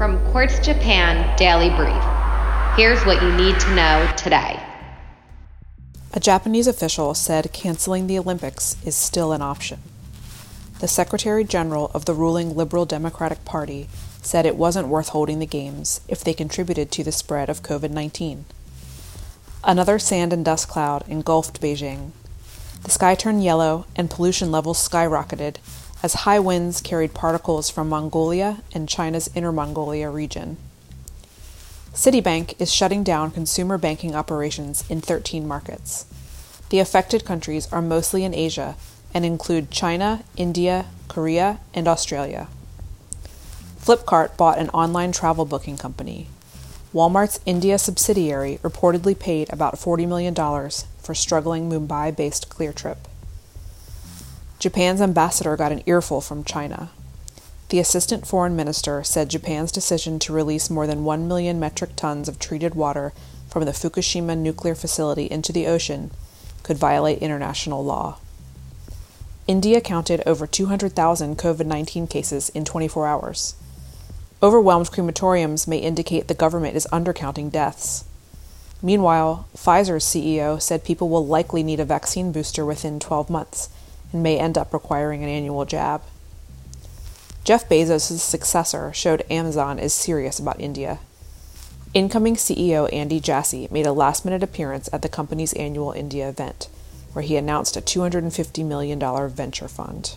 From Quartz Japan Daily Brief. Here's what you need to know today. A Japanese official said canceling the Olympics is still an option. The Secretary General of the ruling Liberal Democratic Party said it wasn't worth holding the Games if they contributed to the spread of COVID 19. Another sand and dust cloud engulfed Beijing. The sky turned yellow and pollution levels skyrocketed as high winds carried particles from Mongolia and China's Inner Mongolia region. Citibank is shutting down consumer banking operations in 13 markets. The affected countries are mostly in Asia and include China, India, Korea, and Australia. Flipkart bought an online travel booking company. Walmart's India subsidiary reportedly paid about $40 million for struggling Mumbai based Cleartrip. Japan's ambassador got an earful from China. The assistant foreign minister said Japan's decision to release more than 1 million metric tons of treated water from the Fukushima nuclear facility into the ocean could violate international law. India counted over 200,000 COVID 19 cases in 24 hours. Overwhelmed crematoriums may indicate the government is undercounting deaths. Meanwhile, Pfizer's CEO said people will likely need a vaccine booster within 12 months and may end up requiring an annual jab. Jeff Bezos' successor showed Amazon is serious about India. Incoming CEO Andy Jassy made a last minute appearance at the company's annual India event, where he announced a $250 million venture fund.